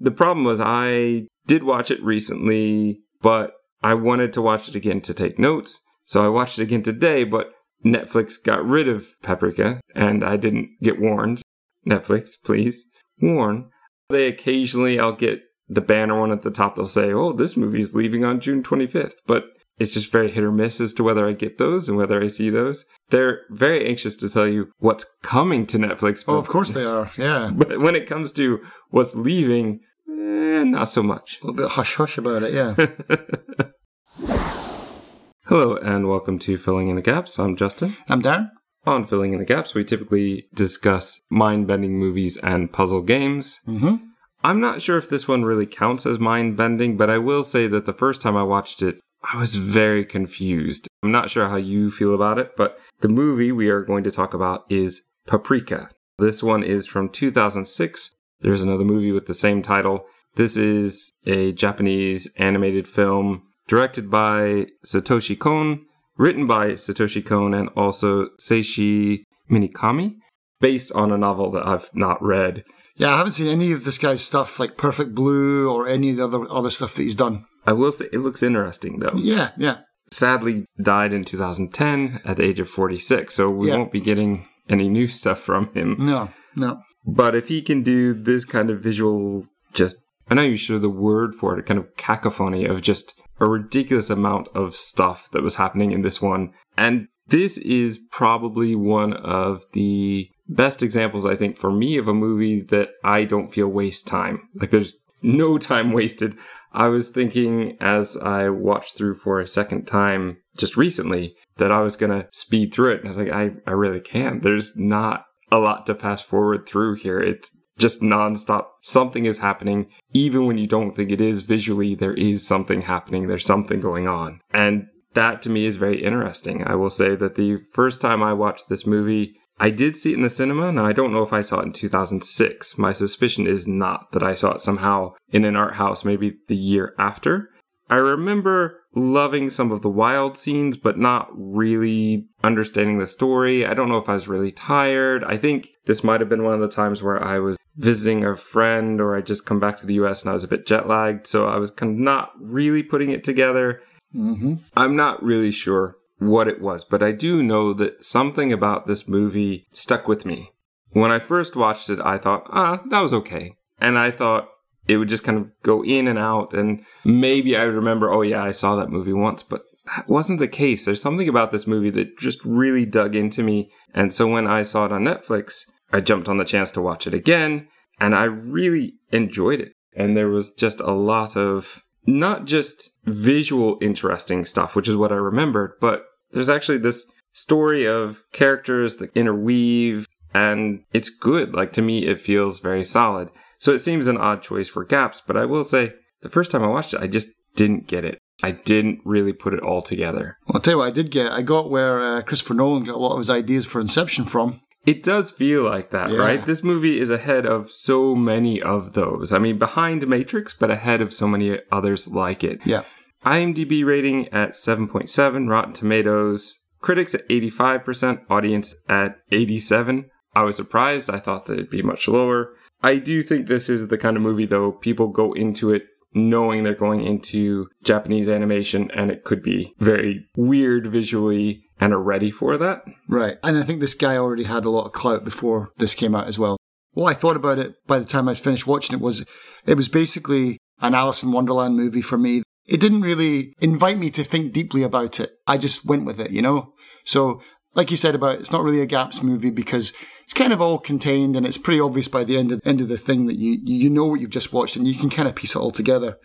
the problem was I did watch it recently, but I wanted to watch it again to take notes. So I watched it again today, but Netflix got rid of Paprika and I didn't get warned. Netflix, please warn. They occasionally, I'll get the banner one at the top. They'll say, oh, this movie's leaving on June 25th. But it's just very hit or miss as to whether I get those and whether I see those. They're very anxious to tell you what's coming to Netflix. Oh, of course they are. Yeah. But when it comes to what's leaving, eh, not so much. A little bit hush hush about it. Yeah. Hello and welcome to Filling in the Gaps. I'm Justin. I'm Darren. On Filling in the Gaps, we typically discuss mind bending movies and puzzle games. Mm-hmm. I'm not sure if this one really counts as mind bending, but I will say that the first time I watched it, I was very confused. I'm not sure how you feel about it, but the movie we are going to talk about is Paprika. This one is from 2006. There's another movie with the same title. This is a Japanese animated film directed by Satoshi Kon, written by Satoshi Kon and also Seishi Minakami, based on a novel that I've not read. Yeah, I haven't seen any of this guy's stuff like Perfect Blue or any of the other other stuff that he's done. I will say it looks interesting though. Yeah, yeah. Sadly, died in 2010 at the age of 46, so we Yeah. won't be getting any new stuff from him. No, no. But if he can do this kind of visual, just, I know you sure the word for it, kind of cacophony of just a ridiculous amount of stuff that was happening in this one. And this is probably one of the best examples, I think, for me of a movie that I don't feel waste time. Like there's no time wasted. I was thinking as I watched through for a second time just recently that I was going to speed through it. And I was like, I, I really can't. There's not a lot to fast forward through here. It's just nonstop. Something is happening. Even when you don't think it is visually, there is something happening. There's something going on. And that to me is very interesting. I will say that the first time I watched this movie, I did see it in the cinema. Now, I don't know if I saw it in 2006. My suspicion is not that I saw it somehow in an art house, maybe the year after. I remember loving some of the wild scenes, but not really understanding the story. I don't know if I was really tired. I think this might have been one of the times where I was visiting a friend or I just come back to the US and I was a bit jet lagged. So I was kind of not really putting it together. Mm-hmm. I'm not really sure what it was, but I do know that something about this movie stuck with me. When I first watched it, I thought, ah, that was okay. And I thought it would just kind of go in and out, and maybe I would remember, oh yeah, I saw that movie once, but that wasn't the case. There's something about this movie that just really dug into me. And so when I saw it on Netflix, I jumped on the chance to watch it again, and I really enjoyed it. And there was just a lot of not just visual interesting stuff, which is what I remembered, but there's actually this story of characters that interweave and it's good. Like to me, it feels very solid. So it seems an odd choice for gaps, but I will say the first time I watched it, I just didn't get it. I didn't really put it all together. Well, I'll tell you what I did get. I got where uh, Christopher Nolan got a lot of his ideas for Inception from. It does feel like that, Yeah. right? This movie is ahead of so many of those. I mean, behind Matrix, but ahead of so many others like it. Yeah. IMDb rating at 7.7, Rotten Tomatoes, critics at 85%, audience at 87. I was surprised. I thought that it'd be much lower. I do think this is the kind of movie though people go into it knowing they're going into Japanese animation and it could be very weird visually and are ready for that. Right. And I think this guy already had a lot of clout before this came out as well. What I thought about it by the time I'd finished watching it was it was basically an Alice in Wonderland movie for me. It didn't really invite me to think deeply about it. I just went with it, you know? So, like you said about it's not really a gaps movie because it's kind of all contained and it's pretty obvious by the end of, end of the thing that you, you know what you've just watched and you can kind of piece it all together.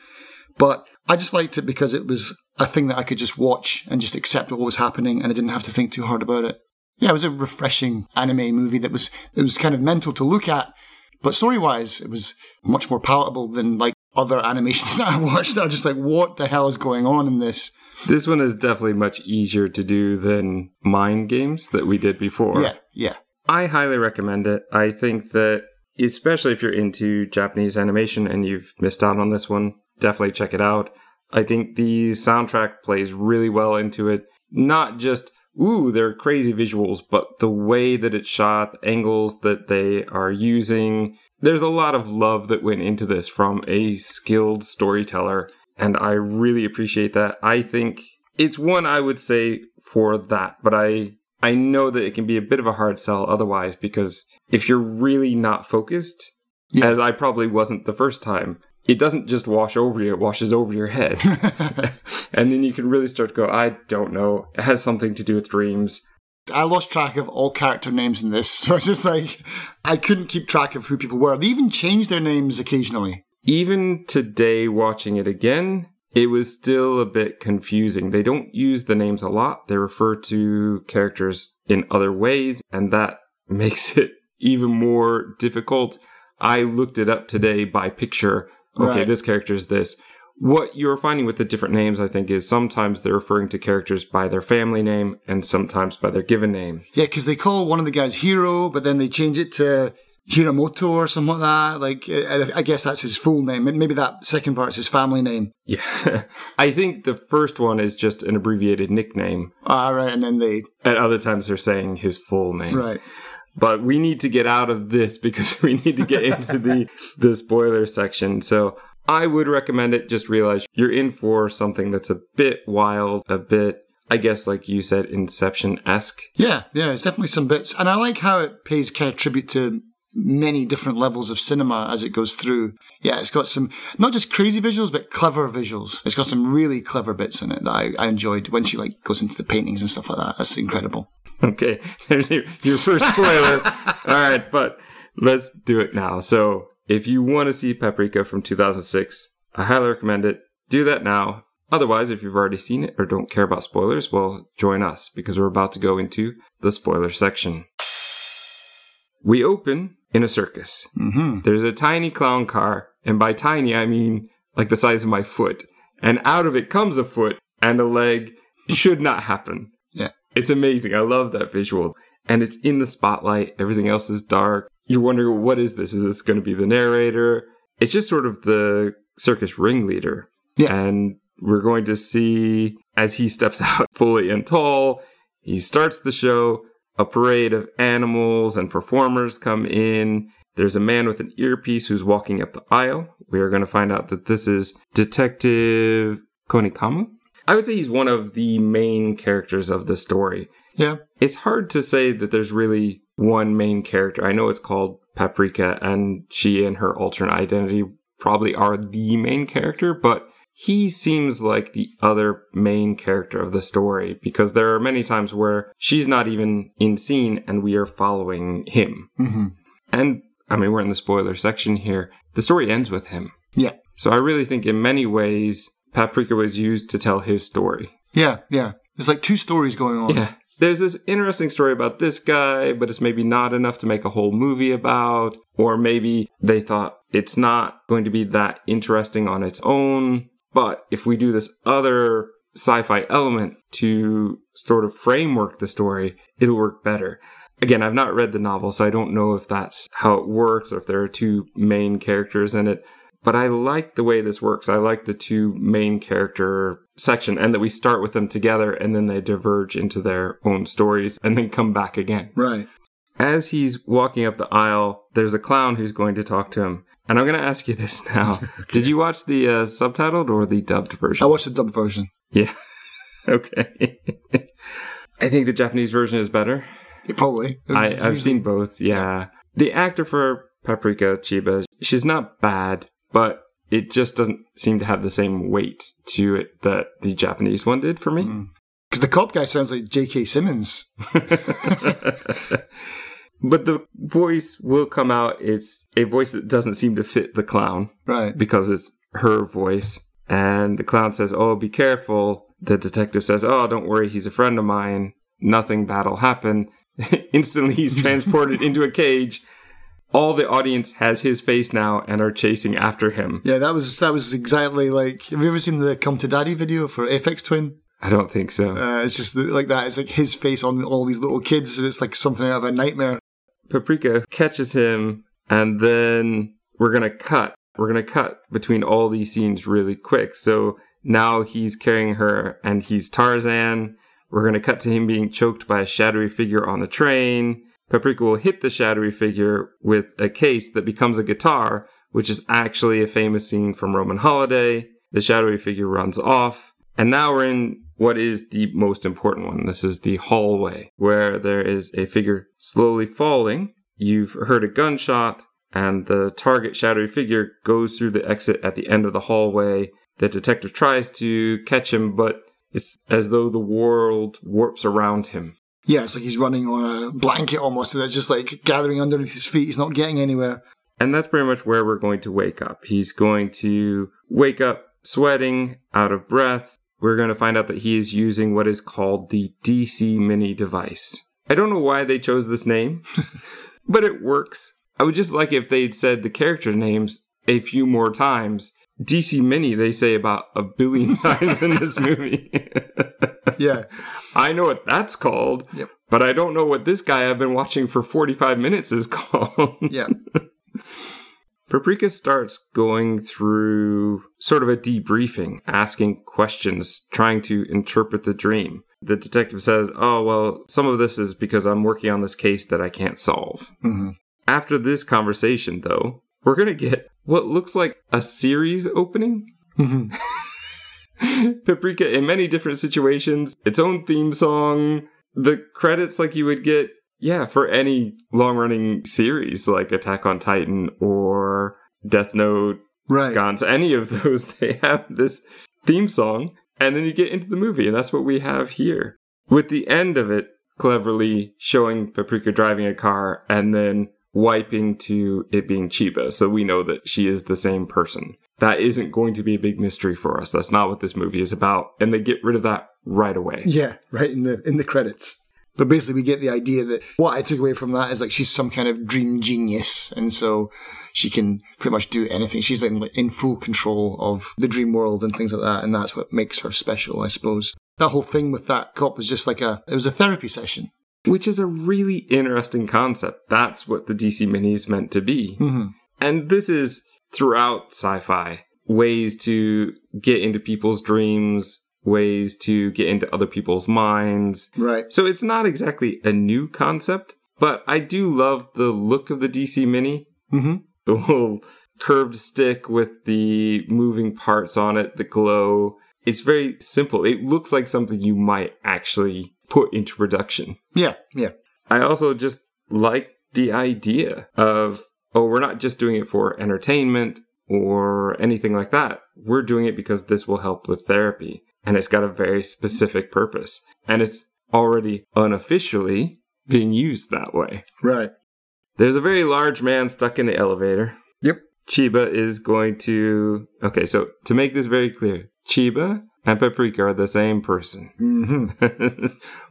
But I just liked it because it was a thing that I could just watch and just accept what was happening and I didn't have to think too hard about it. Yeah, it was a refreshing anime movie that was it was kind of mental to look at, but story wise, it was much more palatable than like other animations that I watched. I was just like, what the hell is going on in this? This one is definitely much easier to do than Mind Games that we did before. Yeah, yeah. I highly recommend it. I think that, especially if you're into Japanese animation and you've missed out on this one, definitely check it out. I think the soundtrack plays really well into it. Not just, ooh, they're crazy visuals, but the way that it's shot, the angles that they are using, there's a lot of love that went into this from a skilled storyteller, and I really appreciate that. I think it's one I would say for that, but I I know that it can be a bit of a hard sell otherwise because if you're really not focused, Yeah. as I probably wasn't the first time, it doesn't just wash over you, it washes over your head. and then you can really start to go, I don't know. It has something to do with dreams. I lost track of all character names in this, so it's just like I couldn't keep track of who people were. They even changed their names occasionally. Even today, watching it again, it was still a bit confusing. They don't use the names a lot. They refer to characters in other ways, and that makes it even more difficult. I looked it up today by picture. Okay, Right. this character is this. What you're finding with the different names, I think, is sometimes they're referring to characters by their family name and sometimes by their given name. Yeah, because they call one of the guys Hero, but then they change it to Hiramoto or something like that. Like, I I guess that's his full name. Maybe that second part is his family name. Yeah. I think the first one is just an abbreviated nickname. Ah, right, and then they At other times, they're saying his full name. right. but we need to get out of this because we need to get into the the spoiler section so i would recommend it just realize you're in for something that's a bit wild a bit i guess like you said inception-esque Yeah, yeah, it's definitely some bits, and I like how it pays kind of tribute to many different levels of cinema as it goes through. Yeah, it's got some not just crazy visuals, but clever visuals. It's got some really clever bits in it that I, I enjoyed when she like goes into the paintings and stuff like that. That's incredible. okay there's your, your first spoiler all right but let's do it now so if you want to see paprika from 2006 i highly recommend it do that now otherwise if you've already seen it or don't care about spoilers well join us because we're about to go into the spoiler section we open in a circus hmm there's a tiny clown car and by tiny i mean like the size of my foot and out of it comes a foot and a leg should not happen Yeah. it's amazing. I love that visual. And it's in the spotlight. Everything else is dark. You're wondering, what is this? Is this going to be the narrator? It's just sort of the circus ringleader. Yeah. And we're going to see as he steps out fully and tall, he starts the show. A parade of animals and performers come in. There's a man with an earpiece who's walking up the aisle. We are going to find out that this is Detective Konakawa. I would say he's one of the main characters of the story. Yeah, It's hard to say that there's really one main character. I know it's called Paprika, and she and her alternate identity probably are the main character, but he seems like the other main character of the story because there are many times where she's not even in scene and we are following him. hmm And I mean, we're in the spoiler section here. The story ends with him. yeah, So I really think in many ways, Paprika was used to tell his story. yeah, yeah. There's like two stories going on. Yeah. There's this interesting story about this guy, but it's maybe not enough to make a whole movie about. Or maybe they thought it's not going to be that interesting on its own. But if we do this other sci fi element to sort of framework the story, it'll work better. Again, I've not read the novel, so I don't know if that's how it works or if there are two main characters in it. But I like the way this works. I like the two main character section and that we start with them together and then they diverge into their own stories and then come back again. Right. As he's walking up the aisle, there's a clown who's going to talk to him. And I'm going to ask you this now. Did you watch the uh, subtitled or the dubbed version? I watched the dubbed version. Yeah. okay. I think the Japanese version is better. Yeah, probably. I, I've seen both, yeah. The actor for Paprika Chiba, she's not bad, but it just doesn't seem to have the same weight to it that the Japanese one did for me. Because the cop guy sounds like J.K. Simmons. But the voice will come out. It's a voice that doesn't seem to fit the clown Right. because it's her voice. And the clown says, Oh, be careful. The detective says, Oh, don't worry. He's a friend of mine. Nothing bad will happen. Instantly, he's transported into a cage. All the audience has his face now and are chasing after him. Yeah, that was that was exactly like. Have you ever seen the "Come to Daddy" video for Aphex Twin? I don't think so. Uh, it's just the, like that. It's like his face on all these little kids, and it's like something out of a nightmare. Paprika catches him, and then we're gonna cut. We're gonna cut between all these scenes really quick. So now he's carrying her, and he's Tarzan. We're gonna cut to him being choked by a shadowy figure on a train. Paprika will hit the shadowy figure with a case that becomes a guitar, which is actually a famous scene from Roman Holiday. The shadowy figure runs off. And now we're in what is the most important one. This is the hallway, where there is a figure slowly falling. You've heard a gunshot, and the target shadowy figure goes through the exit at the end of the hallway. The detective tries to catch him, but it's as though the world warps around him. Yeah, it's like he's running on a blanket almost, and it's just like gathering underneath his feet. He's not getting anywhere. And that's pretty much where we're going to wake up. He's going to wake up sweating, out of breath. We're going to find out that he is using what is called the DC Mini device. I don't know why they chose this name, but it works. I would just like if they'd said the character names a few more times. DC Mini, they say about a billion times in this movie. Yeah. I know what that's called, Yep. but I don't know what this guy I've been watching for 45 minutes is called. Yeah. Paprika starts going through sort of a debriefing, asking questions, trying to interpret the dream. The detective says, Oh, well, some of this is because I'm working on this case that I can't solve. hmm After this conversation, though, we're going to get what looks like a series opening. hmm Paprika in many different situations, its own theme song, the credits like you would get, yeah, for any long running series like Attack on Titan or Death Note, Right. Gantz, any of those, they have this theme song, and then you get into the movie, and that's what we have here. With the end of it cleverly showing Paprika driving a car and then wiping to it being Chiba, so we know that she is the same person. That isn't going to be a big mystery for us. That's not what this movie is about, and they get rid of that right away. Yeah, right in the in the credits. But basically, we get the idea that what I took away from that is like she's some kind of dream genius, and so she can pretty much do anything. She's like in full control of the dream world and things like that, and that's what makes her special, I suppose. That whole thing with that cop was just like a it was a therapy session. Which is a really interesting concept. That's what the DC Mini is meant to be. hmm And this is throughout sci fi ways to get into people's dreams, ways to get into other people's minds. Right. So it's not exactly a new concept, but I do love the look of the DC Mini. hmm The little curved stick with the moving parts on it, the glow. It's very simple. It looks like something you might actually put into production. Yeah. Yeah. I also just like the idea of, oh, we're not just doing it for entertainment or anything like that. We're doing it because this will help with therapy. And it's got a very specific purpose. And it's already unofficially being used that way. Right. There's a very large man stuck in the elevator. Yep. Chiba is going to. Okay, so to make this very clear, Chiba and Paprika are the same person. hmm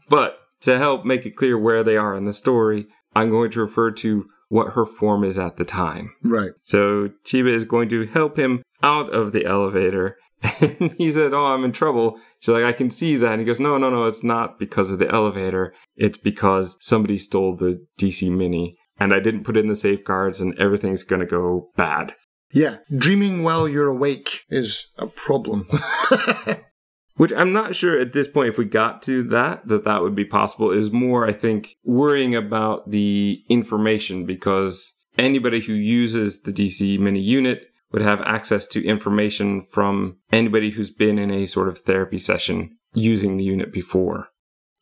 but to help make it clear where they are in the story, I'm going to refer to what her form is at the time. Right. So Chiba is going to help him out of the elevator. And he said, Oh, I'm in trouble. She's like, I can see that. And he goes, No, no, no, it's not because of the elevator. It's because somebody stole the DC Mini and I didn't put in the safeguards and everything's going to go bad. Yeah. Dreaming while you're awake is a problem. Which I'm not sure at this point if we got to that, that that would be possible. It was more, I think, worrying about the information because anybody who uses the DC mini unit would have access to information from anybody who's been in a sort of therapy session using the unit before.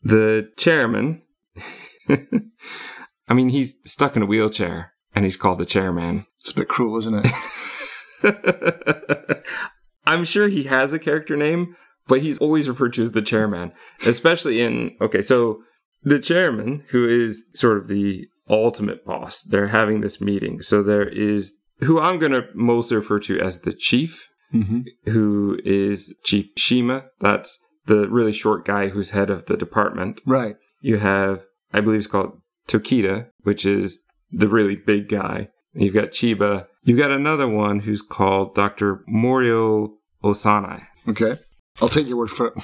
The chairman, I mean, he's stuck in a wheelchair and he's called the chairman. it's a bit cruel, isn't it? I'm sure he has a character name, but he's always referred to as the chairman, especially in. Okay, so the chairman, who is sort of the ultimate boss, they're having this meeting. So there is who I'm going to mostly refer to as the chief, hmm who is Chief Shima. That's the really short guy who's head of the department. Right. You have, I believe it's called Tokita, which is the really big guy. You've got Chiba. You've got another one who's called Dr. Morio Osanai. Okay. I'll take your word for it.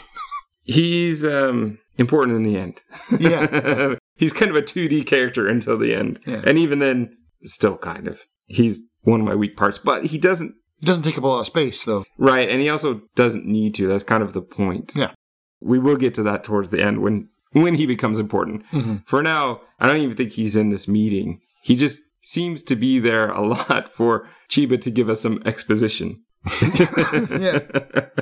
He's um, important in the end. Yeah. He's kind of a 2D character until the end. Yeah. And even then, still kind of. He's one of my weak parts, but he doesn't, It doesn't take up a lot of space, though. right. And he also doesn't need to. That's kind of the point. Yeah. We will get to that towards the end when when he becomes important. Mm-hmm. For now, I don't even think he's in this meeting. He just seems to be there a lot for Chiba to give us some exposition. Yeah.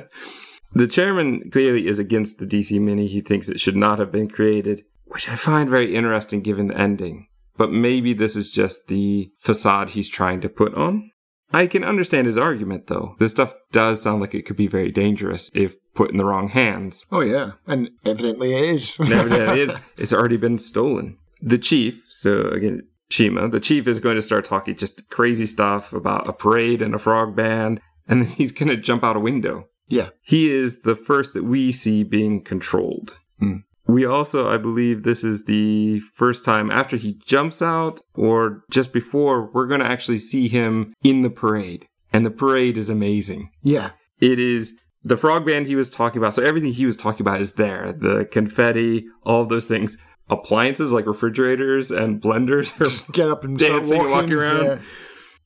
The chairman clearly is against the DC Mini. He thinks it should not have been created, which I find very interesting given the ending. But maybe this is just the facade he's trying to put on. I can understand his argument, though. This stuff does sound like it could be very dangerous if put in the wrong hands. Oh yeah, and evidently it is. Nevertheless, it is. It's already been stolen. The chief, so again, Shima, the chief is going to start talking just crazy stuff about a parade and a frog band, and then he's going to jump out a window. yeah. He is the first that we see being controlled. Hmm. We also, I believe, this is the first time after he jumps out or just before, we're going to actually see him in the parade. And the parade is amazing. Yeah. It is the frog band he was talking about. So everything he was talking about is there. The confetti, all those things. Appliances like refrigerators and blenders are Just get up and Dancing and walking, walking around. Yeah.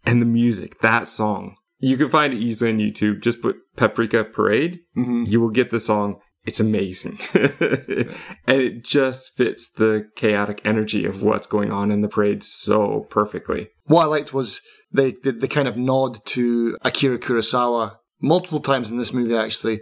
and the music, that song. You can find it easily on YouTube. Just put Paprika Parade. Mhm. You will get the song. It's amazing. and it just fits the chaotic energy of what's going on in the parade so perfectly. What I liked was the, the the kind of nod to Akira Kurosawa multiple times in this movie. Actually,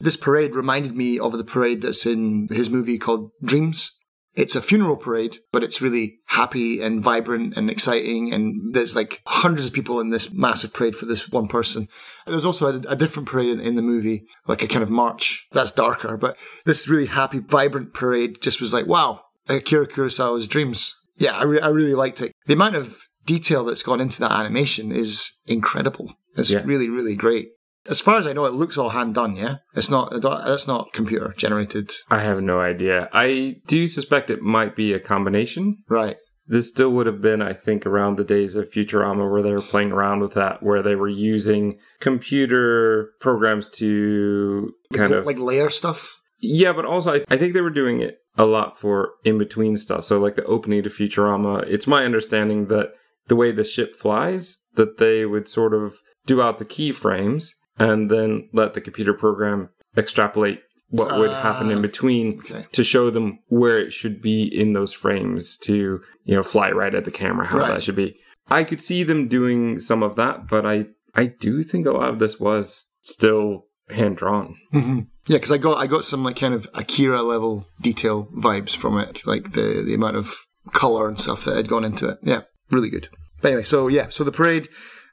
this parade reminded me of the parade that's in his movie called Dreams. It's a funeral parade, but it's really happy and vibrant and exciting. And there's like hundreds of people in this massive parade for this one person. There's also a, a different parade in, in the movie, like a kind of march that's darker. But this really happy, vibrant parade just was like, wow, Akira Kurosawa's dreams. Yeah, I, re- I really liked it. The amount of detail that's gone into that animation is incredible. It's Yeah. really, really great. As far as I know, it looks all hand done. Yeah, it's not. That's not computer generated. I have no idea. I do suspect it might be a combination. Right. This still would have been, I think, around the days of Futurama where they were playing around with that, where they were using computer programs to kind like, of. like layer stuff. yeah, but also I, I think they were doing it a lot for in between stuff. So, like the opening to Futurama, it's my understanding that the way the ship flies, that they would sort of do out the keyframes and then let the computer program extrapolate what would happen in Ah, between Okay. to show them where it should be in those frames to you know fly right at the camera how Right. that should be i could see them doing some of that but i i do think a lot of this was still hand drawn Yeah, because I got I got some like kind of Akira level detail vibes from it, like the the amount of color and stuff that had gone into it. Yeah, really good. But anyway, so yeah, so the parade,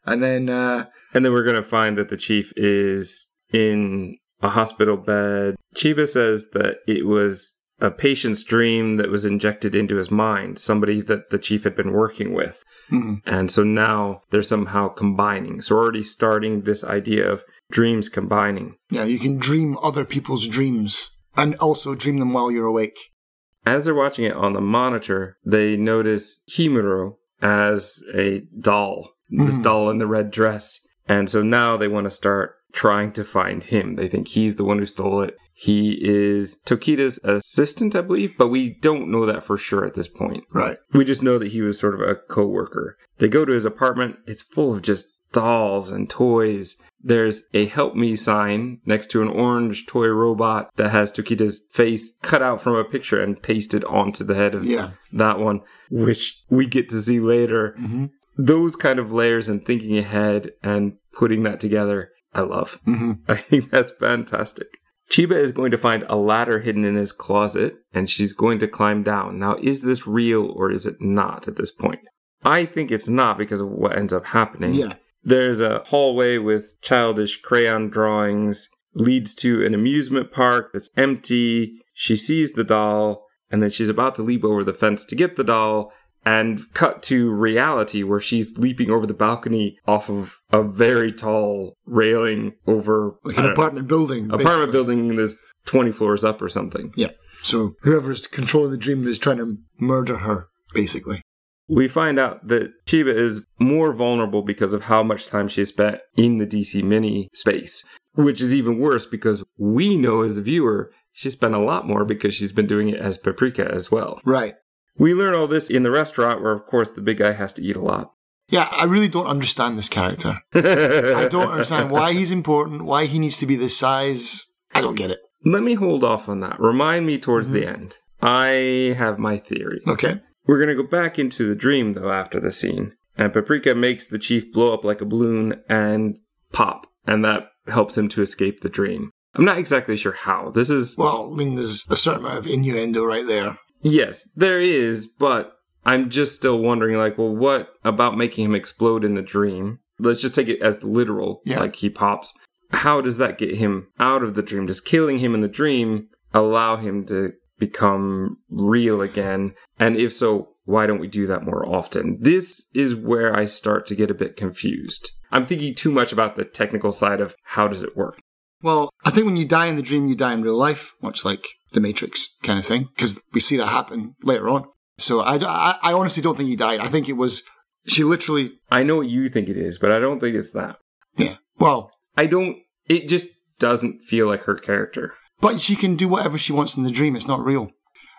and then uh, and then we're going to find that the chief is in a hospital bed chiba says that it was a patient's dream that was injected into his mind somebody that the chief had been working with mhm. And so now they're somehow combining. So already starting this idea of dreams combining. yeah, you can dream other people's dreams and also dream them while you're awake. As they're watching it on the monitor, they notice Himuro as a doll, this Mhm. doll in the red dress. And so now they want to start trying to find him. They think he's the one who stole it. He is Tokita's assistant, I believe, but we don't know that for sure at this point. Right. We just know that he was sort of a co-worker. They go to his apartment. It's full of just dolls and toys. There's a help me sign next to an orange toy robot that has Tokita's face cut out from a picture and pasted onto the head of Yeah. that one, which we get to see later. Mm-hmm. Those kind of layers and thinking ahead and putting that together, I love. Mm-hmm. I think that's fantastic. Chiba is going to find a ladder hidden in his closet and she's going to climb down. Now, is this real or is it not at this point? I think it's not because of what ends up happening. Yeah. There's a hallway with childish crayon drawings, leads to an amusement park that's empty. She sees the doll and then she's about to leap over the fence to get the doll and cut to reality where she's leaping over the balcony off of a very tall railing over Like an don't know, apartment building. apartment basically. building that's 20 floors up or something. Yeah. So whoever's controlling the dream is trying to murder her, basically. We find out that Chiba is more vulnerable because of how much time she has spent in the DC Mini space, which is even worse because we know as a viewer she spent a lot more because she's been doing it as Paprika as well. Right. We learn all this in the restaurant where, of course, the big guy has to eat a lot. Yeah, I really don't understand this character. I don't understand why he's important, why he needs to be this size. I don't get it. Let me hold off on that. Remind me towards the Mhm. end. I have my theory. Okay. We're going to go back into the dream, though, after the scene. And Paprika makes the chief blow up like a balloon and pop, and that helps him to escape the dream. I'm not exactly sure how. This is. Well, I mean, there's a certain amount of innuendo right there. Yes, there is, but I'm just still wondering, like, well, what about making him explode in the dream? Let's just take it as literal, Yeah. like he pops. How does that get him out of the dream? Does killing him in the dream allow him to become real again? And if so, why don't we do that more often? This is where I start to get a bit confused. I'm thinking too much about the technical side of how does it work. Well, I think when you die in the dream, you die in real life, much like the Matrix kind of thing, because we see that happen later on. So I, I, I honestly don't think he died. I think it was, she literally, I know what you think it is, but I don't think it's that. yeah. Well, I don't, it just doesn't feel like her character. but she can do whatever she wants in the dream. It's not real.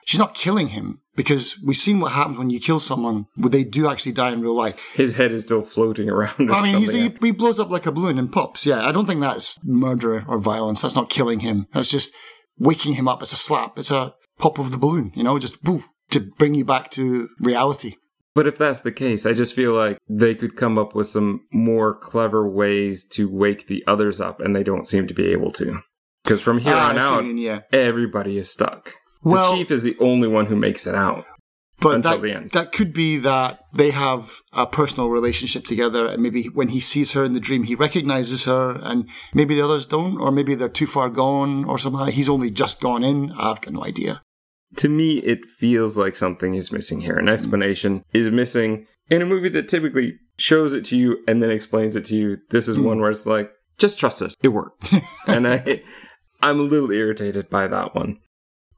She's not killing him because we've seen what happens when you kill someone. They do actually die in real life. His head is still floating around. I mean, he's, he, he blows up like a balloon and pops. Yeah, I don't think that's murder or violence. That's not killing him. That's just waking him up. It's a slap. It's a pop of the balloon, you know, just boof to bring you back to reality. But if that's the case, I just feel like they could come up with some more clever ways to wake the others up, and they don't seem to be able to. Because from here Ah, on I see what out, yeah. everybody is stuck. Well, the chief is the only one who makes it out. but until that, the end. that could be that they have a personal relationship together, and maybe when he sees her in the dream, he recognizes her, and maybe the others don't, or maybe they're too far gone, or something. He's only just gone in. I've got no idea. To me, it feels like something is missing here. An explanation is missing in a movie that typically shows it to you and then explains it to you. This is hmm. one where it's like, just trust us. It worked. and I, I'm a little irritated by that one.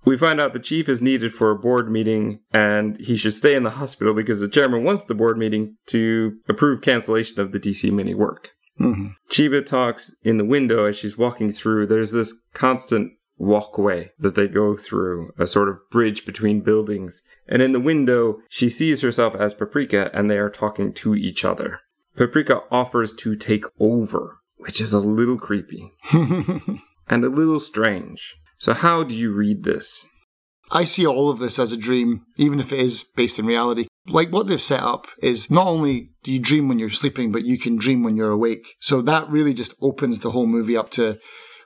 We find out the chief is needed for a board meeting and he should stay in the hospital because the chairman wants the board meeting to approve cancellation of the DC mini work. hmm Chiba talks in the window as she's walking through. There's this constant walkway that they go through, a sort of bridge between buildings. And in the window, she sees herself as Paprika and they are talking to each other. Paprika offers to take over, which is a little creepy and a little strange. So, how do you read this? I see all of this as a dream, even if it is based in reality. Like what they've set up is not only do you dream when you're sleeping, but you can dream when you're awake. So that really just opens the whole movie up to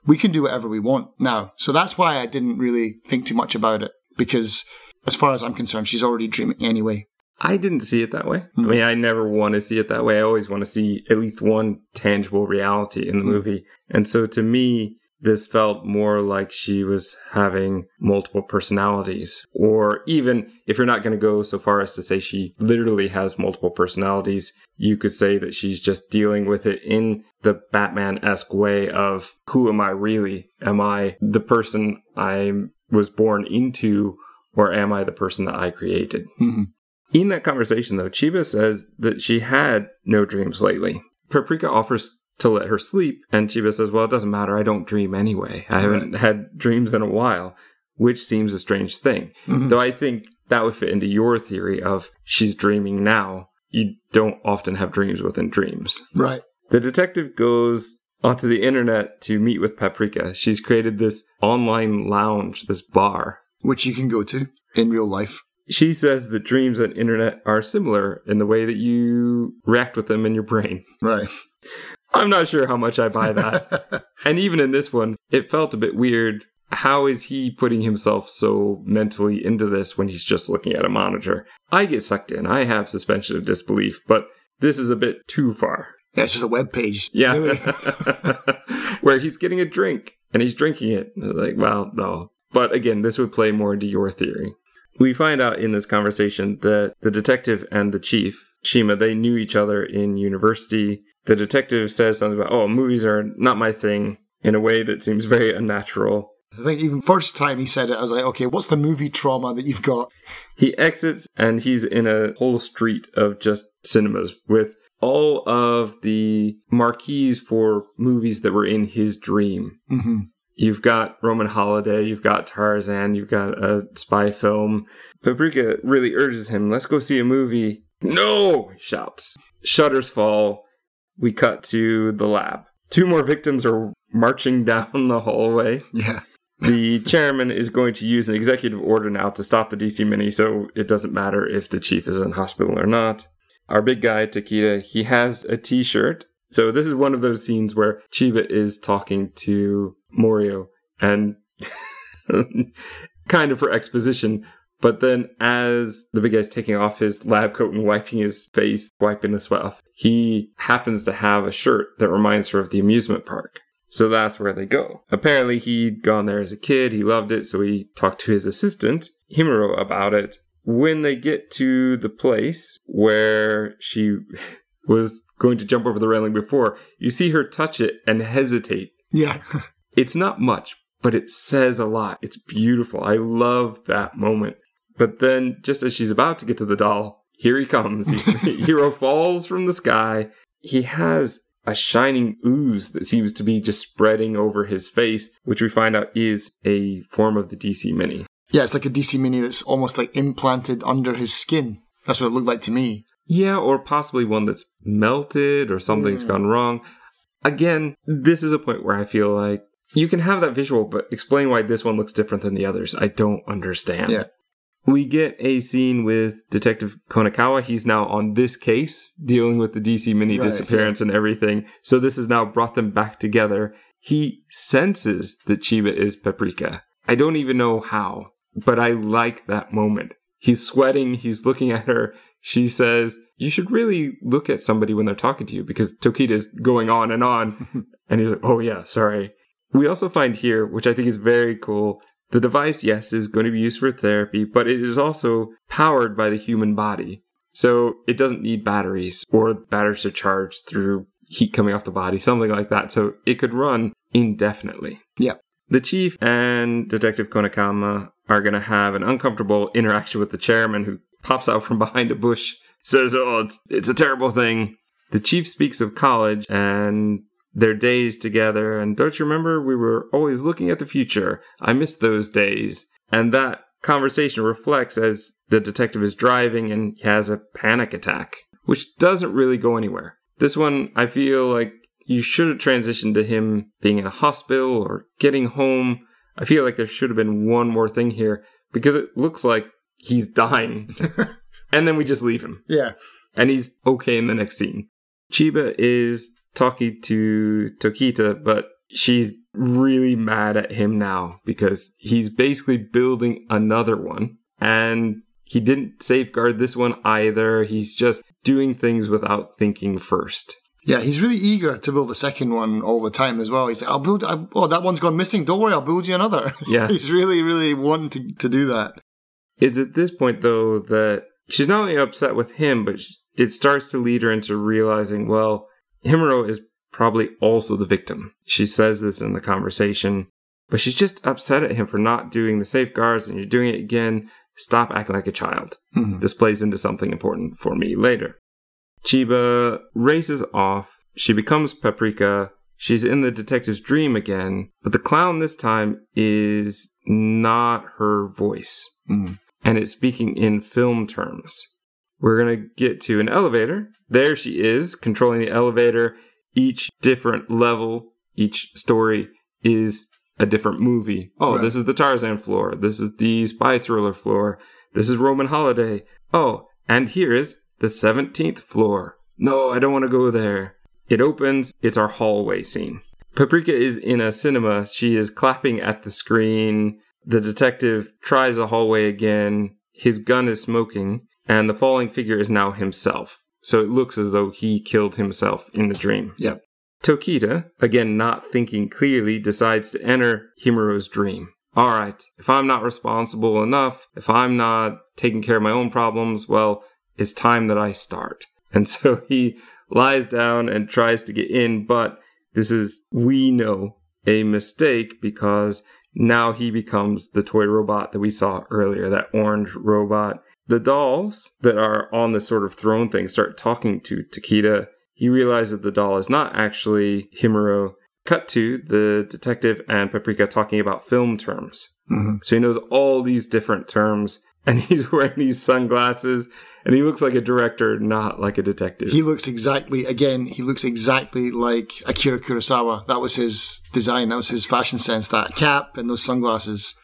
we can do whatever we want now. So that's why I didn't really think too much about it because as far as I'm concerned, she's already dreaming anyway. I didn't see it that way. I hmm. mean, I never want to see it that way. I always want to see at least one tangible reality in the hmm. movie. And so to me, this felt more like she was having multiple personalities. Or even if you're not going to go so far as to say she literally has multiple personalities, you could say that she's just dealing with it in the Batman esque way of who am I really? Am I the person I was born into? Or am I the person that I created? Mhm. In that conversation, though, Chiba says that she had no dreams lately. Paprika offers to let her sleep, and Chiba says, Well, it doesn't matter. I don't dream anyway. I haven't had dreams in a while, which seems a strange thing. Mhm. Though I think that would fit into your theory of she's dreaming now. You don't often have dreams within dreams. Right. The detective goes onto the internet to meet with Paprika. She's created this online lounge, this bar, Which you can go to in real life. she says that dreams and internet are similar in the way that you react with them in your brain. Right. I'm not sure how much I buy that. and even in this one, it felt a bit weird. How is he putting himself so mentally into this when he's just looking at a monitor? I get sucked in. I have suspension of disbelief, but this is a bit too far. Yeah, it's just a web page. Yeah. Really. Where he's getting a drink and he's drinking it. Like, well, no. But again, this would play more into your theory. We find out in this conversation that the detective and the chief, Shima, they knew each other in university. The detective says something about, oh, movies are not my thing in a way that seems very unnatural. I think even first time he said it, I was like, okay, what's the movie trauma that you've got? He exits and he's in a whole street of just cinemas with all of the marquees for movies that were in his dream. hmm You've got Roman Holiday, you've got Tarzan, you've got a spy film. Paprika really urges him, let's go see a movie. No! He shouts. Shutters fall. We cut to the lab. Two more victims are marching down the hallway. Yeah. the chairman is going to use an executive order now to stop the DC Mini, so it doesn't matter if the chief is in hospital or not. Our big guy, Tokita, he has a t shirt. So this is one of those scenes where Chiba is talking to Morio and kind of for exposition. But then, as the big guy's taking off his lab coat and wiping his face, wiping the sweat off, he happens to have a shirt that reminds her of the amusement park. So that's where they go. Apparently, he'd gone there as a kid, he loved it, so he talked to his assistant, Himuro, about it. When they get to the place where she was going to jump over the railing before, you see her touch it and hesitate. Yeah. It's not much, but it says a lot. It's beautiful. I love that moment. But then, just as she's about to get to the doll, here he comes. Hero falls from the sky. He has a shining ooze that seems to be just spreading over his face, which we find out is a form of the DC Mini. Yeah, it's like a DC Mini that's almost like implanted under his skin. That's what it looked like to me. Yeah, or possibly one that's melted or something's mm. gone wrong. Again, this is a point where I feel like you can have that visual, but explain why this one looks different than the others. I don't understand. Yeah. We get a scene with Detective Konakawa. He's now on this case, dealing with the DC mini right, disappearance yeah. and everything. So this has now brought them back together. He senses that Chiba is Paprika. I don't even know how, but I like that moment. He's sweating, he's looking at her. She says, You should really look at somebody when they're talking to you because Tokita's going on and on. and he's like, Oh, yeah, sorry. We also find here, which I think is very cool, the device, yes, is going to be used for therapy, but it is also powered by the human body. So it doesn't need batteries or batteries are charged through heat coming off the body, something like that. So it could run indefinitely. Yeah. The chief and Detective Konakawa are going to have an uncomfortable interaction with the chairman who pops out from behind a bush, says, Oh, it's, it's a terrible thing. The chief speaks of college and their days together. And don't you remember we were always looking at the future? I miss those days. And that conversation reflects as the detective is driving and he has a panic attack, which doesn't really go anywhere. This one, I feel like you should have transitioned to him being in a hospital or getting home. I feel like there should have been one more thing here because it looks like he's dying. and then we just leave him. Yeah. And he's okay in the next scene. Chiba is talking to Tokita, but she's really mad at him now because he's basically building another one and he didn't safeguard this one either. He's just doing things without thinking first. Yeah, he's really eager to build a second one all the time as well. He's like, I'll build, I, oh, that one's gone missing. Don't worry, I'll build you another. Yeah. he's really, really wanting to, to do that. Is at this point, though, that she's not only upset with him, but it starts to lead her into realizing, well, Himuro is probably also the victim. She says this in the conversation, but she's just upset at him for not doing the safeguards and you're doing it again. Stop acting like a child. Mm-hmm. This plays into something important for me later. Chiba races off. She becomes Paprika. She's in the detective's dream again, but the clown this time is not her voice. Mm. And it's speaking in film terms. We're going to get to an elevator. There she is, controlling the elevator. Each different level, each story is a different movie. Oh, right. this is the Tarzan floor. This is the spy thriller floor. This is Roman Holiday. Oh, and here is the 17th floor. No, I don't want to go there. It opens. It's our hallway scene. Paprika is in a cinema. She is clapping at the screen. The detective tries a hallway again. His gun is smoking and the falling figure is now himself. So it looks as though he killed himself in the dream. Yep. Tokita, again not thinking clearly, decides to enter Himuro's dream. Alright, if I'm not responsible enough, if I'm not taking care of my own problems, well, it's time that I start. And so he lies down and tries to get in, but this is, we know, a mistake because now he becomes the toy robot that we saw earlier, that orange robot the dolls that are on this sort of throne thing start talking to Tokita. He realizes that the doll is not actually Himuro. Cut to the detective and Paprika talking about film terms. Mm-hmm. So he knows all these different terms. and he's wearing these sunglasses and he looks like a director, not like a detective. He looks exactly, again, he looks exactly like Akira Kurosawa. That was his design, that was his fashion sense, that cap and those sunglasses.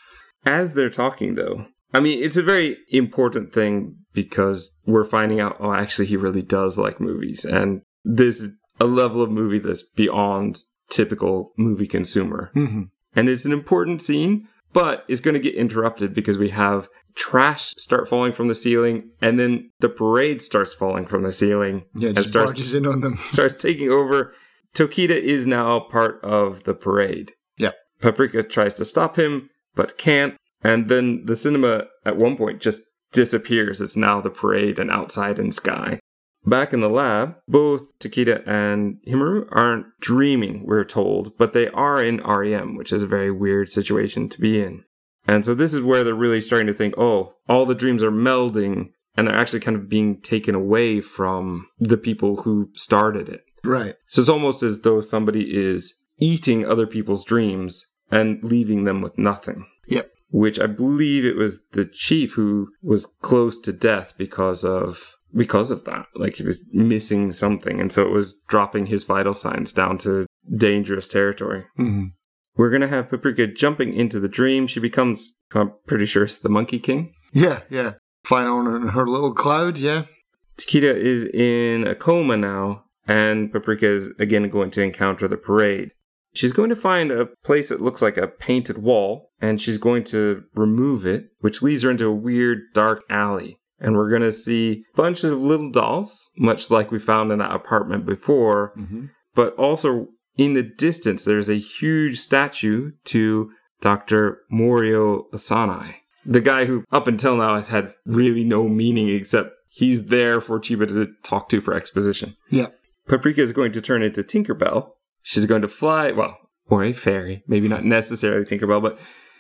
As they're talking, though, I mean, it's a very important thing because we're finding out, oh, actually, he really does like movies. And this is a level of movie that's beyond typical movie consumer. Mm-hmm. And it's an important scene, but it's going to get interrupted because we have trash start falling from the ceiling, and then the parade starts falling from the ceiling. Yeah, and starts, in on them. starts taking over. Tokita is now part of the parade. Yeah. Paprika tries to stop him, but can't. And then the cinema at one point just disappears. It's now the parade and outside in sky. Back in the lab, both Tokita and Himuro aren't dreaming, we're told, but they are in REM, which is a very weird situation to be in. And so this is where they're really starting to think, oh, all the dreams are melding and they're actually kind of being taken away from the people who started it. Right. So it's almost as though somebody is eating other people's dreams and leaving them with nothing. Yep. Which I believe it was the chief who was close to death because of because of that. Like he was missing something and so it was dropping his vital signs down to dangerous territory. Mm-hmm. We're gonna have Paprika jumping into the dream. She becomes I'm pretty sure it's the Monkey King. Yeah, yeah. Flying on her, her little cloud, yeah. Tokita is in a coma now, and Paprika is again going to encounter the parade. She's going to find a place that looks like a painted wall, and she's going to remove it, which leads her into a weird dark alley. And we're going to see bunches of little dolls, much like we found in that apartment before, Mm-hmm. but also in the distance, there's a huge statue to Dr. Morio Osanai, the guy who up until now has had really no meaning except he's there for Chiba to talk to for exposition. Yeah. Paprika is going to turn into Tinkerbell. She's going to fly, well, or a fairy, maybe not necessarily Tinkerbell, but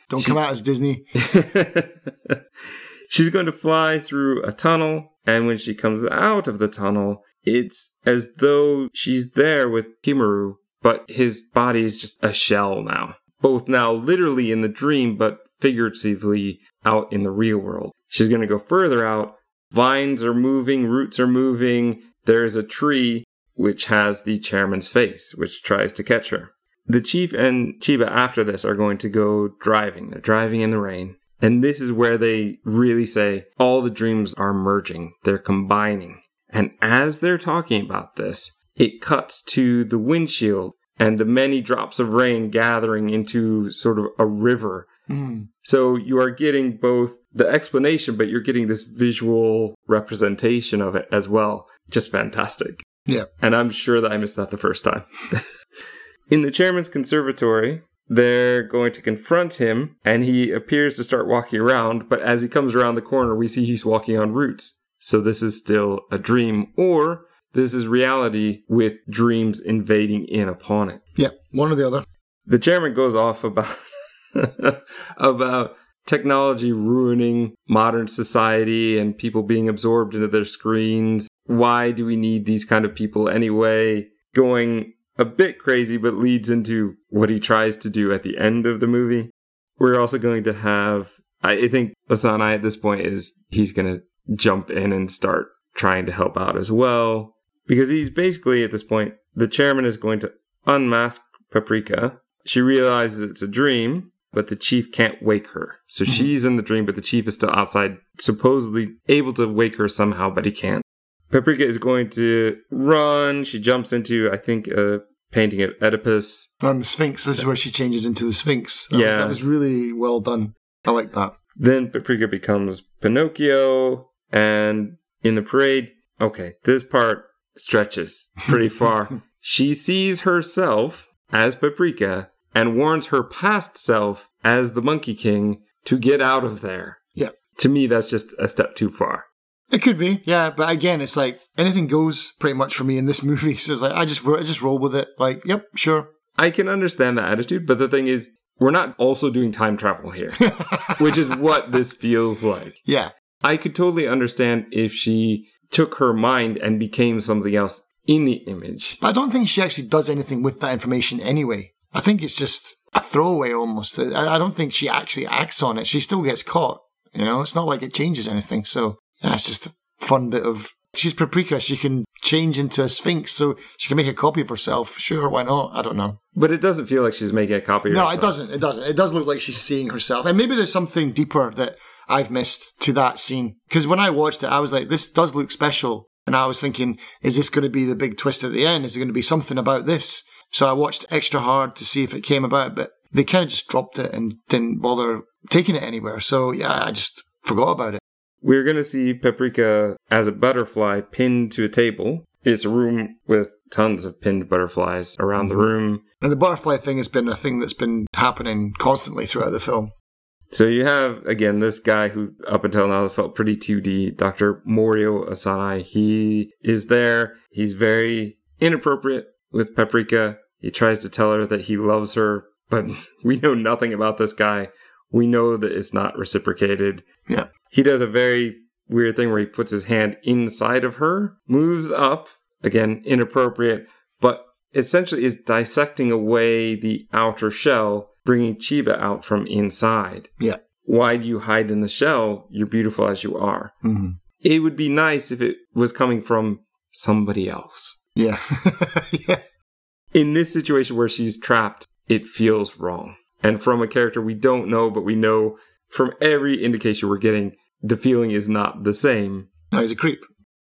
Don't come out as Disney. She's going to fly through a tunnel, and when she comes out of the tunnel, it's as though she's there with Himuro, but his body is just a shell now. Both now literally in the dream, but figuratively out in the real world. She's going to go further out. Vines are moving, roots are moving. There is a tree which has the chairman's face, which tries to catch her. The chief and Chiba after this are going to go driving. They're driving in the rain. And this is where they really say all the dreams are merging, they're combining. And as they're talking about this, it cuts to the windshield and the many drops of rain gathering into sort of a river. Mm. So you are getting both the explanation, but you're getting this visual representation of it as well. Just fantastic. Yeah. And I'm sure that I missed that the first time. In the chairman's conservatory, they're going to confront him, and he appears to start walking around, but as he comes around the corner, we see he's walking on roots. So this is still a dream, or this is reality with dreams invading in upon it. Yeah, one or the other. The chairman goes off about about technology ruining modern society and people being absorbed into their screens. Why do we need these kind of people anyway? Going a bit crazy, but leads into what he tries to do at the end of the movie. We're also going to have, I think Osanai at this point is, he's going to jump in and start trying to help out as well. Because he's basically at this point, the chairman is going to unmask Paprika. She realizes it's a dream, but the chief can't wake her. So Mhm. she's in the dream, but the chief is still outside, supposedly able to wake her somehow, but he can't. Paprika is going to run. She jumps into, I think, a painting of Oedipus. On the Sphinx, this is where she changes into the Sphinx. That, Yeah. that was really well done. I like that. Then Paprika becomes Pinocchio. And in the parade, okay, this part stretches pretty far. she sees herself as Paprika and warns her past self as the Monkey King to get out of there. Yeah. To me, that's just a step too far. It could be, yeah, but again, it's like anything goes pretty much for me in this movie. So it's like I just I just roll with it. Like, yep, sure. I can understand that attitude, but the thing is, we're not also doing time travel here, which is what this feels like. yeah, I could totally understand if she took her mind and became something else in the image. but I don't think she actually does anything with that information anyway. I think it's just a throwaway almost. I, I don't think she actually acts on it. She still gets caught You know, it's not like it changes anything. So it's just a fun bit of. She's Paprika. She can change into a sphinx, so she can make a copy of herself. Sure, why not? I don't know. But it doesn't feel like she's making a copy. No, herself. it doesn't. It doesn't. It does look like she's seeing herself, and maybe there's something deeper that I've missed to that scene. Because when I watched it, I was like, this does look special, and I was thinking, is this going to be the big twist at the end? Is there going to be something about this? So I watched extra hard to see if it came about, but they kind of just dropped it and didn't bother taking it anywhere. So yeah, I just forgot about it. We're going to see Paprika as a butterfly pinned to a table. It's a room with tons of pinned butterflies around the mm-hmm. room. And the butterfly thing has been a thing that's been happening constantly throughout the film. So you have, again, this guy who up until now felt pretty 2D, Dr. Morio Osanai. He is there. He's very inappropriate with Paprika. He tries to tell her that he loves her, but we know nothing about this guy. We know that it's not reciprocated. Yeah. He does a very weird thing where he puts his hand inside of her, moves up, again, inappropriate, but essentially is dissecting away the outer shell, bringing Chiba out from inside. Yeah. Why do you hide in the shell? You're beautiful as you are. Mm-hmm. It would be nice if it was coming from somebody else. Yeah. yeah. In this situation where she's trapped, it feels wrong. And from a character we don't know, but we know from every indication we're getting, the feeling is not the same. No, he's a creep.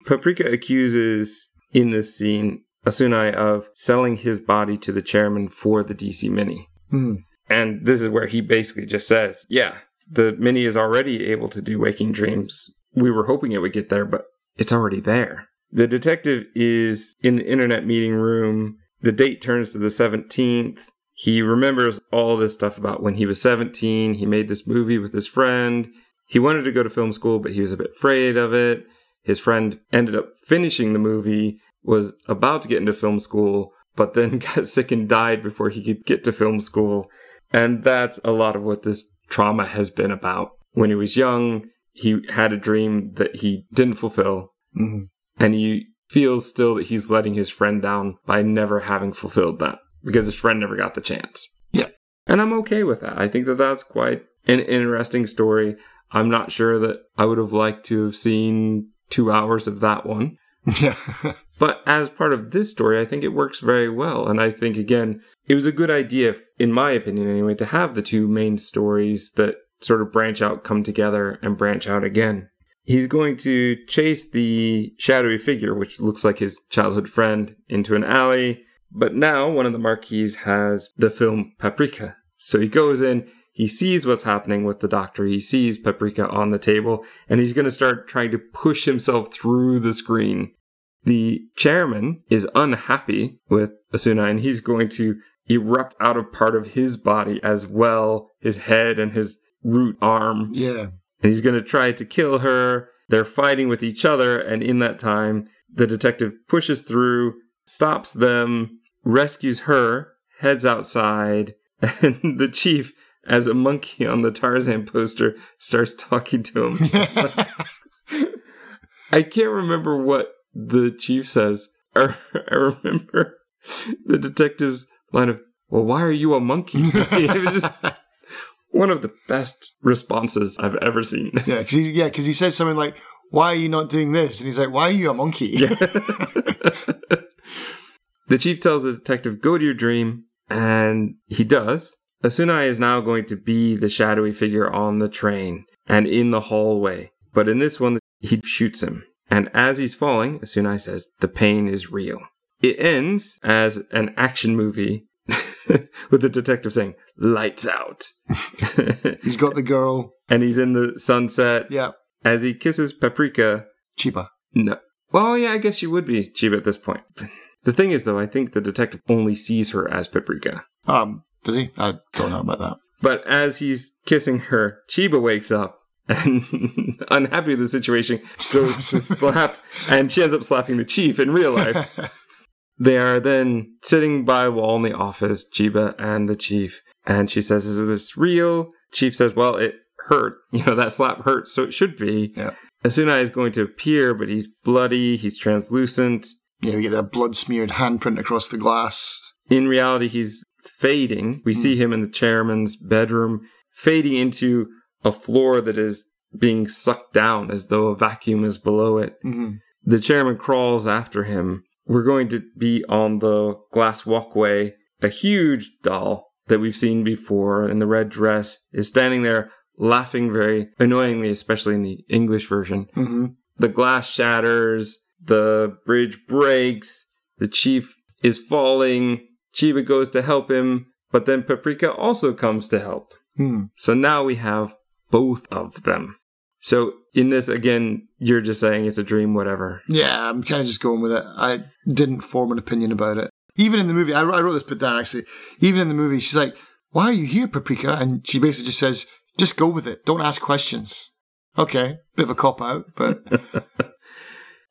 Paprika accuses in this scene Osanai of selling his body to the chairman for the DC Mini. Hmm. And this is where he basically just says, yeah, the Mini is already able to do waking dreams. We were hoping it would get there, but it's already there. The detective is in the internet meeting room. The date turns to the 17th. He remembers all this stuff about when he was 17. He made this movie with his friend. He wanted to go to film school, but he was a bit afraid of it. His friend ended up finishing the movie, was about to get into film school, but then got sick and died before he could get to film school. And that's a lot of what this trauma has been about. When he was young, he had a dream that he didn't fulfill, hmm and he feels still that he's letting his friend down by never having fulfilled that because his friend never got the chance. Yeah. And I'm okay with that. I think that that's quite an interesting story. I'm not sure that I would have liked to have seen two hours of that one. Yeah. But as part of this story, I think it works very well. And I think, again, it was a good idea, in my opinion anyway, to have the two main stories that sort of branch out, come together, and branch out again. He's going to chase the shadowy figure, which looks like his childhood friend, into an alley. But now one of the marquees has the film Paprika. So he goes in, he sees what's happening with the doctor, he sees Paprika on the table, and he's going to start trying to push himself through the screen. The chairman is unhappy with Asuna, and he's going to erupt out of part of his body as well, his head and his root arm yeah. and he's going to try to kill her. They're fighting with each other, and in that time, the detective pushes through, stops them, rescues her, heads outside, and the chief, as a monkey on the Tarzan poster, starts talking to him. I can't remember what the chief says. I remember the detective's line of, Well, why are you a monkey? it was just one of the best responses I've ever seen. Yeah, because he, yeah, he says something like, "Why are you not doing this?" And he's like, "Why are you a monkey?" the chief tells the detective, Go to your dream. And he does. Osanai is now going to be the shadowy figure on the train and in the hallway. But in this one, he shoots him. And as he's falling, Osanai says, The pain is real. It ends as an action movie with the detective saying, Lights out. he's got the girl. and he's in the sunset. Yeah, As he kisses Paprika, Chiba. no. Well, yeah, I guess you would be Chiba at this point. The thing is, though, I think the detective only sees her as Paprika. Um, does he? I don't know about that. But as he's kissing her, Chiba wakes up and, unhappy with the situation, goes to slap, and she ends up slapping the chief in real life. They are then sitting by a wall in the office, Chiba and the chief, and she says, Is this real? Chief says, Well, it hurt. You know, that slap hurt, so it should be. Yeah. Asuna is going to appear, but he's bloody, he's translucent. Yeah, we get that blood smeared handprint across the glass. In reality, he's fading. We see him in the chairman's bedroom, fading into a floor that is being sucked down as though a vacuum is below it. hmm The chairman crawls after him. We're going to be on the glass walkway. A huge doll that we've seen before in the red dress is standing there laughing very annoyingly, especially in the English version. hmm The glass shatters, the bridge breaks, the chief is falling. Chiba goes to help him, but then Paprika also comes to help. Hmm. So now we have both of them. So in this, again, you're just saying it's a dream, whatever. Yeah, I'm kind of just going with it. I didn't form an opinion about it. Even in the movie, I wrote, I wrote this bit down actually. Even in the movie, she's like, "Why are you here, Paprika?" And she basically just says, "Just go with it. Don't ask questions." Okay, bit of a cop out, but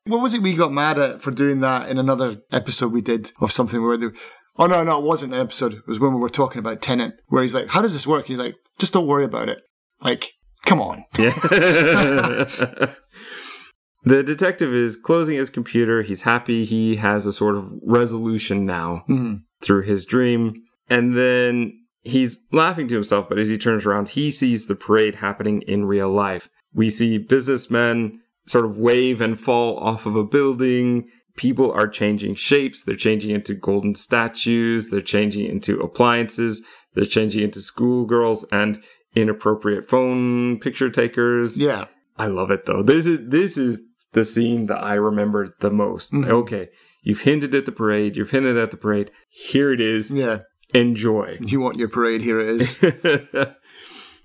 what was it we got mad at for doing that in another episode we did of something where the Oh no, no, it wasn't an episode. It was when we were talking about Tenet, where he's like, "How does this work?" He's like, "Just don't worry about it." Like, come on. Yeah. the detective is closing his computer. He's happy he has a sort of resolution now Mhm. through his dream. And then he's laughing to himself, but as he turns around, he sees the parade happening in real life. We see businessmen sort of wave and fall off of a building. People are changing shapes. They're changing into golden statues. They're changing into appliances. They're changing into schoolgirls and inappropriate phone picture takers. Yeah, I love it though. This is this is the scene that I remember the most. Mhm. Okay, you've hinted at the parade. You've hinted at the parade. Here it is. yeah. Enjoy. You want your parade? Here it is.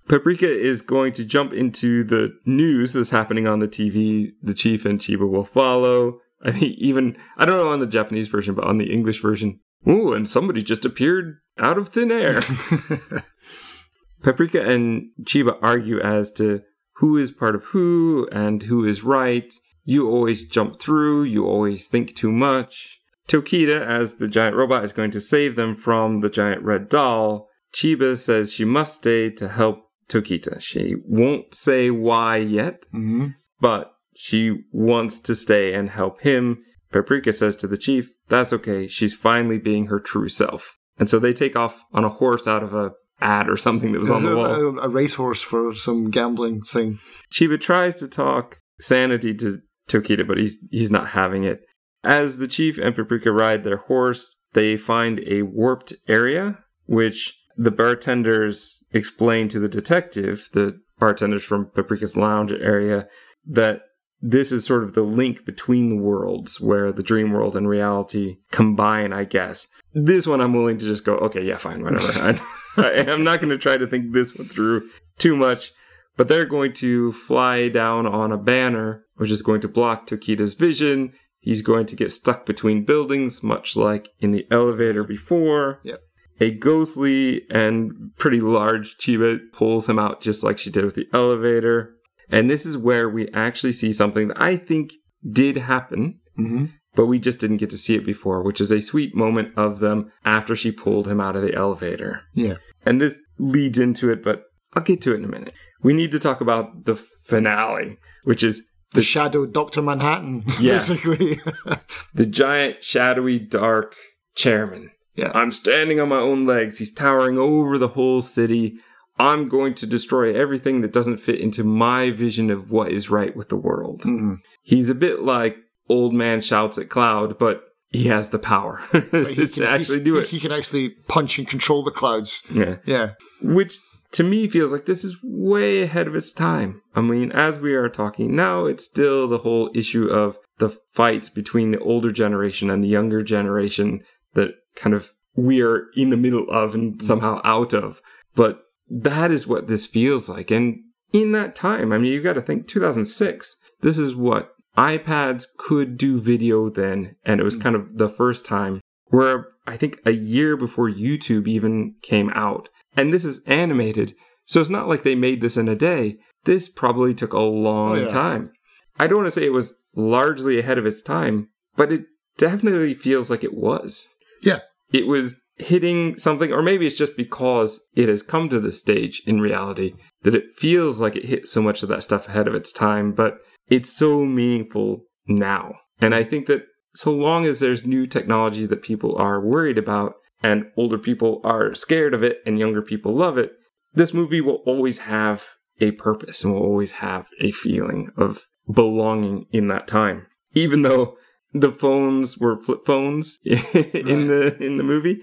Paprika is going to jump into the news that's happening on the TV. The chief and Chiba will follow. I think even I don't know on the Japanese version, but on the English version, ooh, and somebody just appeared out of thin air. Paprika and Chiba argue as to who is part of who and who is right. You always jump through, you always think too much. Tokita, as the giant robot, is going to save them from the giant red doll. Chiba says she must stay to help Tokita. She won't say why yet, hmm but she wants to stay and help him. Paprika says to the chief, that's okay, she's finally being her true self. And so they take off on a horse out of a ad or something that was on the wall. A, a racehorse for some gambling thing. Chiba tries to talk sanity to Tokita, but he's he's not having it. As the chief and Paprika ride their horse, they find a warped area, which the bartenders explain to the detective, the bartenders from Paprika's lounge area, that this is sort of the link between the worlds where the dream world and reality combine, I guess. This one I'm willing to just go, okay, yeah, fine, whatever. I, I'm not going to try to think this one through too much but they're going to fly down on a banner, which is going to block Tokita's vision. He's going to get stuck between buildings, much like in the elevator before. Yep. A ghostly and pretty large Chiba pulls him out just like she did with the elevator. And this is where we actually see something that I think did happen, hmm but we just didn't get to see it before, which is a sweet moment of them after she pulled him out of the elevator. Yeah. And this leads into it, but I'll get to it in a minute. We need to talk about the finale, which is The shadow Doctor Manhattan, Yeah. basically. the giant, shadowy, dark chairman. yeah. I'm standing on my own legs. He's towering over the whole city. I'm going to destroy everything that doesn't fit into my vision of what is right with the world. Mhm. He's a bit like old man shouts at cloud, but he has the power to can- actually do it. He can actually punch and control the clouds. Yeah. Yeah. which to me feels like this is way ahead of its time. I mean, as we are talking now, it's still the whole issue of the fights between the older generation and the younger generation that kind of we are in the middle of and somehow out of. But that is what this feels like. And in that time, I mean, you got to think 2006. This is what iPods could do video then. And it was kind of the first time where I think a year before YouTube even came out. And this is animated. So it's not like they made this in a day. This probably took a long Oh, yeah. time. I don't want to say it was largely ahead of its time, but it definitely feels like it was. Yeah. It was hitting something, or maybe it's just because it has come to this stage in reality that it feels like it hit so much of that stuff ahead of its time, but it's so meaningful now. And I think that so long as there's new technology that people are worried about and older people are scared of it and younger people love it, this movie will always have a purpose and will always have a feeling of belonging in that time. Even though the phones were flip phones in Right. the in the movie,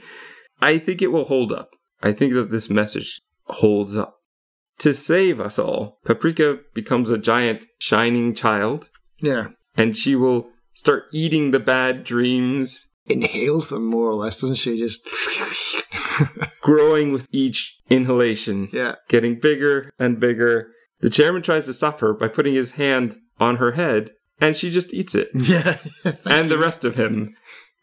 I think it will hold up. I think that this message holds up. To save us all, Paprika becomes a giant shining child Yeah. and she will start eating the bad dreams, Inhales them more or less, doesn't she? Just. growing with each inhalation, yeah. getting bigger and bigger. The chairman tries to stop her by putting his hand on her head, and she just eats it. Yeah. And the rest of him.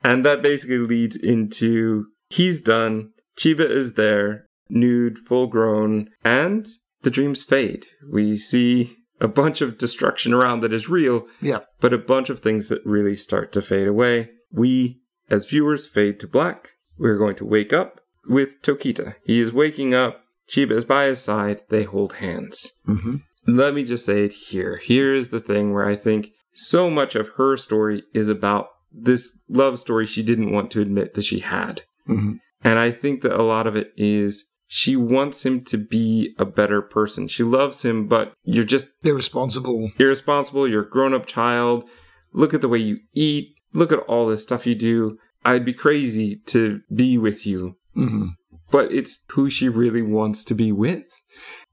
And that basically leads into he's done. Chiba is there, nude, full grown, and the dreams fade. We see a bunch of destruction around that is real, Yeah. but a bunch of things that really start to fade away. We, as viewers, fade to black. We're going to wake up with Tokita. He is waking up. Chiba is by his side. They hold hands. Mm-hmm. Let me just say it here. Here is the thing where I think so much of her story is about this love story she didn't want to admit that she had. Mm-hmm. And I think that a lot of it is she wants him to be a better person. She loves him, but you're just Irresponsible. irresponsible. You're a grown up child. Look at the way you eat. Look at all this stuff you do. I'd be crazy to be with you Mm-hmm. but it's who she really wants to be with.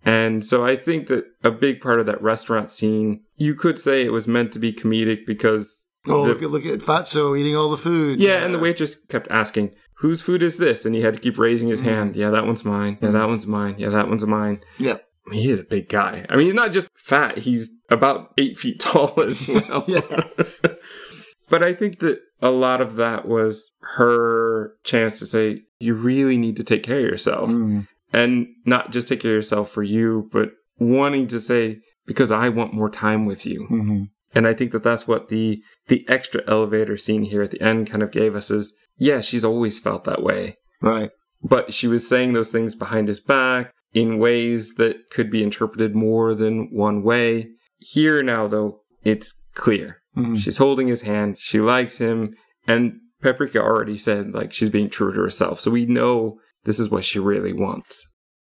And so I think that a big part of that restaurant scene, you could say it was meant to be comedic because Oh, the- look at look at Fatso eating all the food. yeah, and the waitress kept asking, "Whose food is this?" And he had to keep raising his Mhm. hand. Yeah, that one's mine. Yeah, that one's mine. Yeah, that one's mine. Yeah. I mean, he is a big guy. I mean, he's not just fat; he's about eight feet tall as well. Yeah. but I think that a lot of that was her chance to say, "You really need to take care of yourself." Mm. And not just take care of yourself for you, but wanting to say because I want more time with you. Mm-hmm. And I think that that's what the the extra elevator scene here at the end kind of gave us is yeah, she's always felt that way, Right. but she was saying those things behind his back in ways that could be interpreted more than one way. Here now though, it's clear. Mhm. She's holding his hand, she likes him, and Paprika already said like she's being true to herself. So we know this is what she really wants.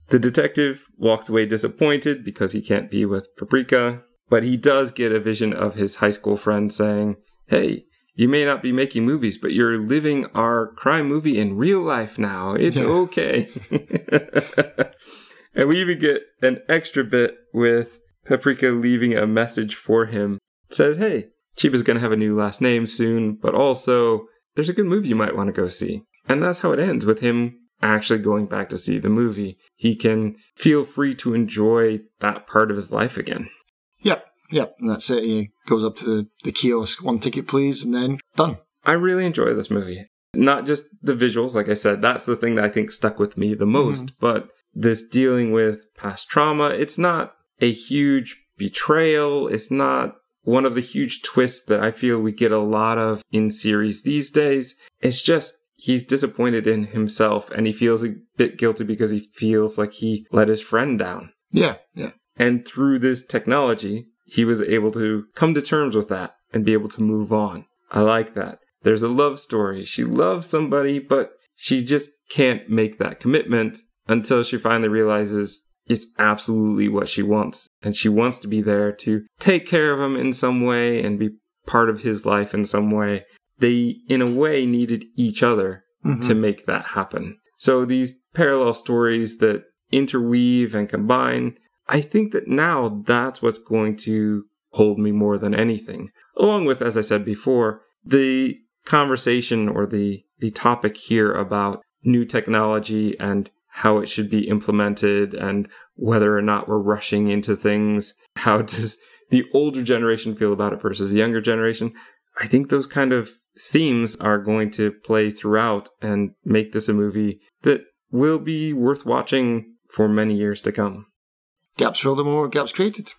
The detective walks away disappointed because he can't be with Paprika, but he does get a vision of his high school friend saying, Hey, you may not be making movies, but you're living our crime movie in real life now. It's okay. and we even get an extra bit with Paprika leaving a message for him. It says, Hey, Chiba's going to have a new last name soon, but also there's a good movie you might want to go see. And that's how it ends with him actually going back to see the movie. He can feel free to enjoy that part of his life again. Yep. Yep. And that's it. He goes up to the, the kiosk, one ticket, please, and then done. I really enjoy this movie. Not just the visuals, like I said, that's the thing that I think stuck with me the most, mm-hmm. but this dealing with past trauma, it's not a huge betrayal. It's not one of the huge twists that I feel we get a lot of in series these days. It's just he's disappointed in himself and he feels a bit guilty because he feels like he let his friend down. Yeah. Yeah. And through this technology, he was able to come to terms with that and be able to move on. I like that. There's a love story. She loves somebody, but she just can't make that commitment until she finally realizes it's absolutely what she wants. And she wants to be there to take care of him in some way and be part of his life in some way. They, in a way, needed each other Mhm. to make that happen. So these parallel stories that interweave and combine, I think that now that's what's going to hold me more than anything. Along with, as I said before, the conversation or the, the topic here about new technology and how it should be implemented and whether or not we're rushing into things. How does the older generation feel about it versus the younger generation? I think those kind of themes are going to play throughout and make this a movie that will be worth watching for many years to come. Gaps filled, the more gaps created.